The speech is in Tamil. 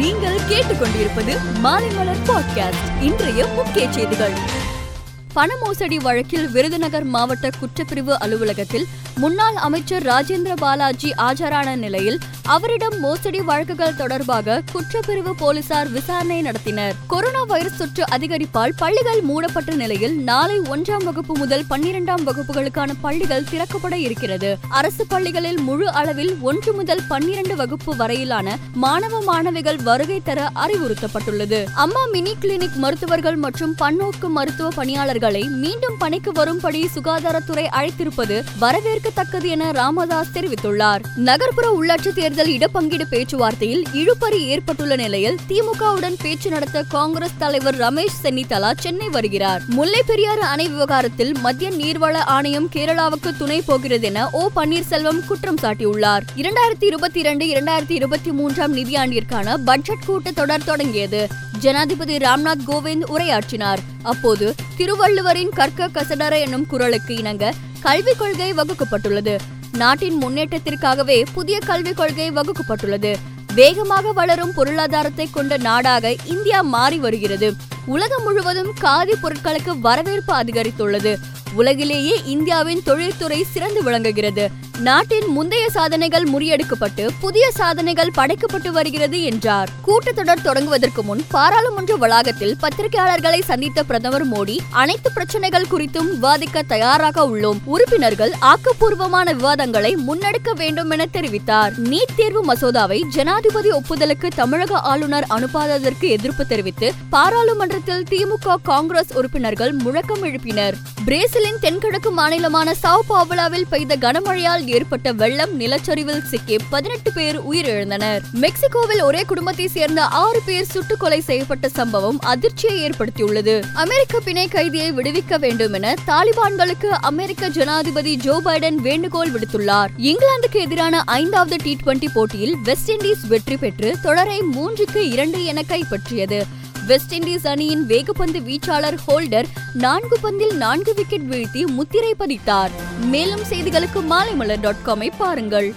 நீங்கள் கேட்டுக்கொண்டிருப்பது மாலைமலர் பாட்காஸ்ட் இன்றைய முக்கிய செய்திகள். பண மோசடி வழக்கில் விருதுநகர் மாவட்ட குற்றப்பிரிவு அலுவலகத்தில் முன்னாள் அமைச்சர் ராஜேந்திர பாலாஜி ஆஜரான நிலையில் அவரிடம் மோசடி வழக்குகள் தொடர்பாக குற்றப்பிரிவு போலீசார் விசாரணை நடத்தினர். கொரோனா வைரஸ் தொற்று அதிகரிப்பால் பள்ளிகள் மூடப்பட்ட நிலையில் நாளை ஒன்றாம் வகுப்பு முதல் பன்னிரெண்டாம் வகுப்புகளுக்கான பள்ளிகள் திறக்கப்பட இருக்கிறது. அரசு பள்ளிகளில் முழு அளவில் ஒன்று முதல் பன்னிரண்டு வகுப்பு வரையிலான மாணவ மாணவிகள் வருகை தர அறிவுறுத்தப்பட்டுள்ளது. அம்மா மினி கிளினிக் மருத்துவர்கள் மற்றும் பன்னோக்கு மருத்துவ பணியாளர்களை மீண்டும் பணிக்கு வரும்படி சுகாதாரத்துறை அழைத்திருப்பது வரவேற்பு வரவேற்கத்தக்கது என ராமதாஸ் தெரிவித்துள்ளார். நகர்ப்புற உள்ளாட்சி தேர்தல் இடப்பங்கீடு பேச்சுவார்த்தையில் இழுபறி ஏற்பட்டுள்ள நிலையில் திமுகவுடன் பேச்சு நடத்த காங்கிரஸ் தலைவர் ரமேஷ் சென்னிதலா சென்னை வருகிறார். முல்லை பெரியாறு அணை விவகாரத்தில் மத்திய நீர்வள ஆணையம் கேரளாவுக்கு துணை போகிறது என ஓ பன்னீர்செல்வம் குற்றம் சாட்டியுள்ளார். இரண்டாயிரத்தி இருபத்தி இரண்டு இரண்டாயிரத்தி இருபத்தி மூன்றாம் நிதியாண்டிற்கான பட்ஜெட் கூட்டத்தொடர் தொடங்கியது. ஜனாதிபதி ராம்நாத் கோவிந்த் உரையாற்றினார். அப்போது திருவள்ளுவரின் கற்க கசடர என்னும் குரலுக்கு இணங்க கல்விக் கொள்கை வகுக்கப்பட்டுள்ளது. நாட்டின் முன்னேற்றத்திற்காகவே புதிய கல்விக் கொள்கை வகுக்கப்பட்டுள்ளது. வேகமாக வளரும் பொருளாதாரத்தை கொண்ட நாடாக இந்தியா மாறி வருகிறது. உலகம் முழுவதும் காதி பொருட்களுக்கு வரவேற்பு அதிகரித்துள்ளது. உலகிலேயே இந்தியாவின் தொழில்துறை சிறந்து விளங்குகிறது. நாட்டின் முந்தைய சாதனைகள் முறியடிக்கப்பட்டு புதிய சாதனைகள் படைக்கப்பட்டு வருகிறது என்றார். கூட்டத்தொடர் தொடங்குவதற்கு முன் பாராளுமன்ற வளாகத்தில் பத்திரிகையாளர்களை சந்தித்த பிரதமர் மோடி அனைத்து பிரச்சனைகள் குறித்தும் விவாதிக்க தயாராக உள்ளோம். உறுப்பினர்கள் ஆக்கப்பூர்வமான விவாதங்களை முன்னெடுக்க வேண்டும் என தெரிவித்தார். நீட் தேர்வு மசோதாவை ஜனாதிபதி ஒப்புதலுக்கு தமிழக ஆளுநர் அனுப்பாததற்கு எதிர்ப்பு தெரிவித்து பாராளுமன்ற சட்டமன்றத்தில் திமுக காங்கிரஸ் உறுப்பினர்கள் முழக்கம் எழுப்பினர். பிரேசிலின் தென்கிழக்கு மாநிலமான சாவ் பாவலாவில் பெய்த கனமழையால் ஏற்பட்ட வெள்ளம் நிலச்சரிவில் சிக்கி பதினெட்டு பேர் உயிரிழந்தனர். மெக்சிகோவில் ஒரே குடும்பத்தை சேர்ந்த ஆறு பேர் சுட்டுக் கொலை செய்யப்பட்ட சம்பவம் அதிர்ச்சியை ஏற்படுத்தியுள்ளது. அமெரிக்க பிணை கைதியை விடுவிக்க வேண்டும் என தாலிபான்களுக்கு அமெரிக்க ஜனாதிபதி ஜோ பைடன் வேண்டுகோள் விடுத்துள்ளார். இங்கிலாந்துக்கு எதிரான ஐந்தாவது டி டுவெண்டி போட்டியில் வெஸ்ட் இண்டீஸ் வெற்றி பெற்று தொடரை மூன்றுக்கு இரண்டு என கைப்பற்றியது. வெஸ்ட் இண்டீஸ் அணியின் வேகப்பந்து வீச்சாளர் ஹோல்டர் நான்கு பந்தில் நான்கு விக்கெட் வீழ்த்தி முத்திரை பதித்தார். மேலும் செய்திகளுக்கு மாலைமலர் டாட் காமை பாருங்கள்.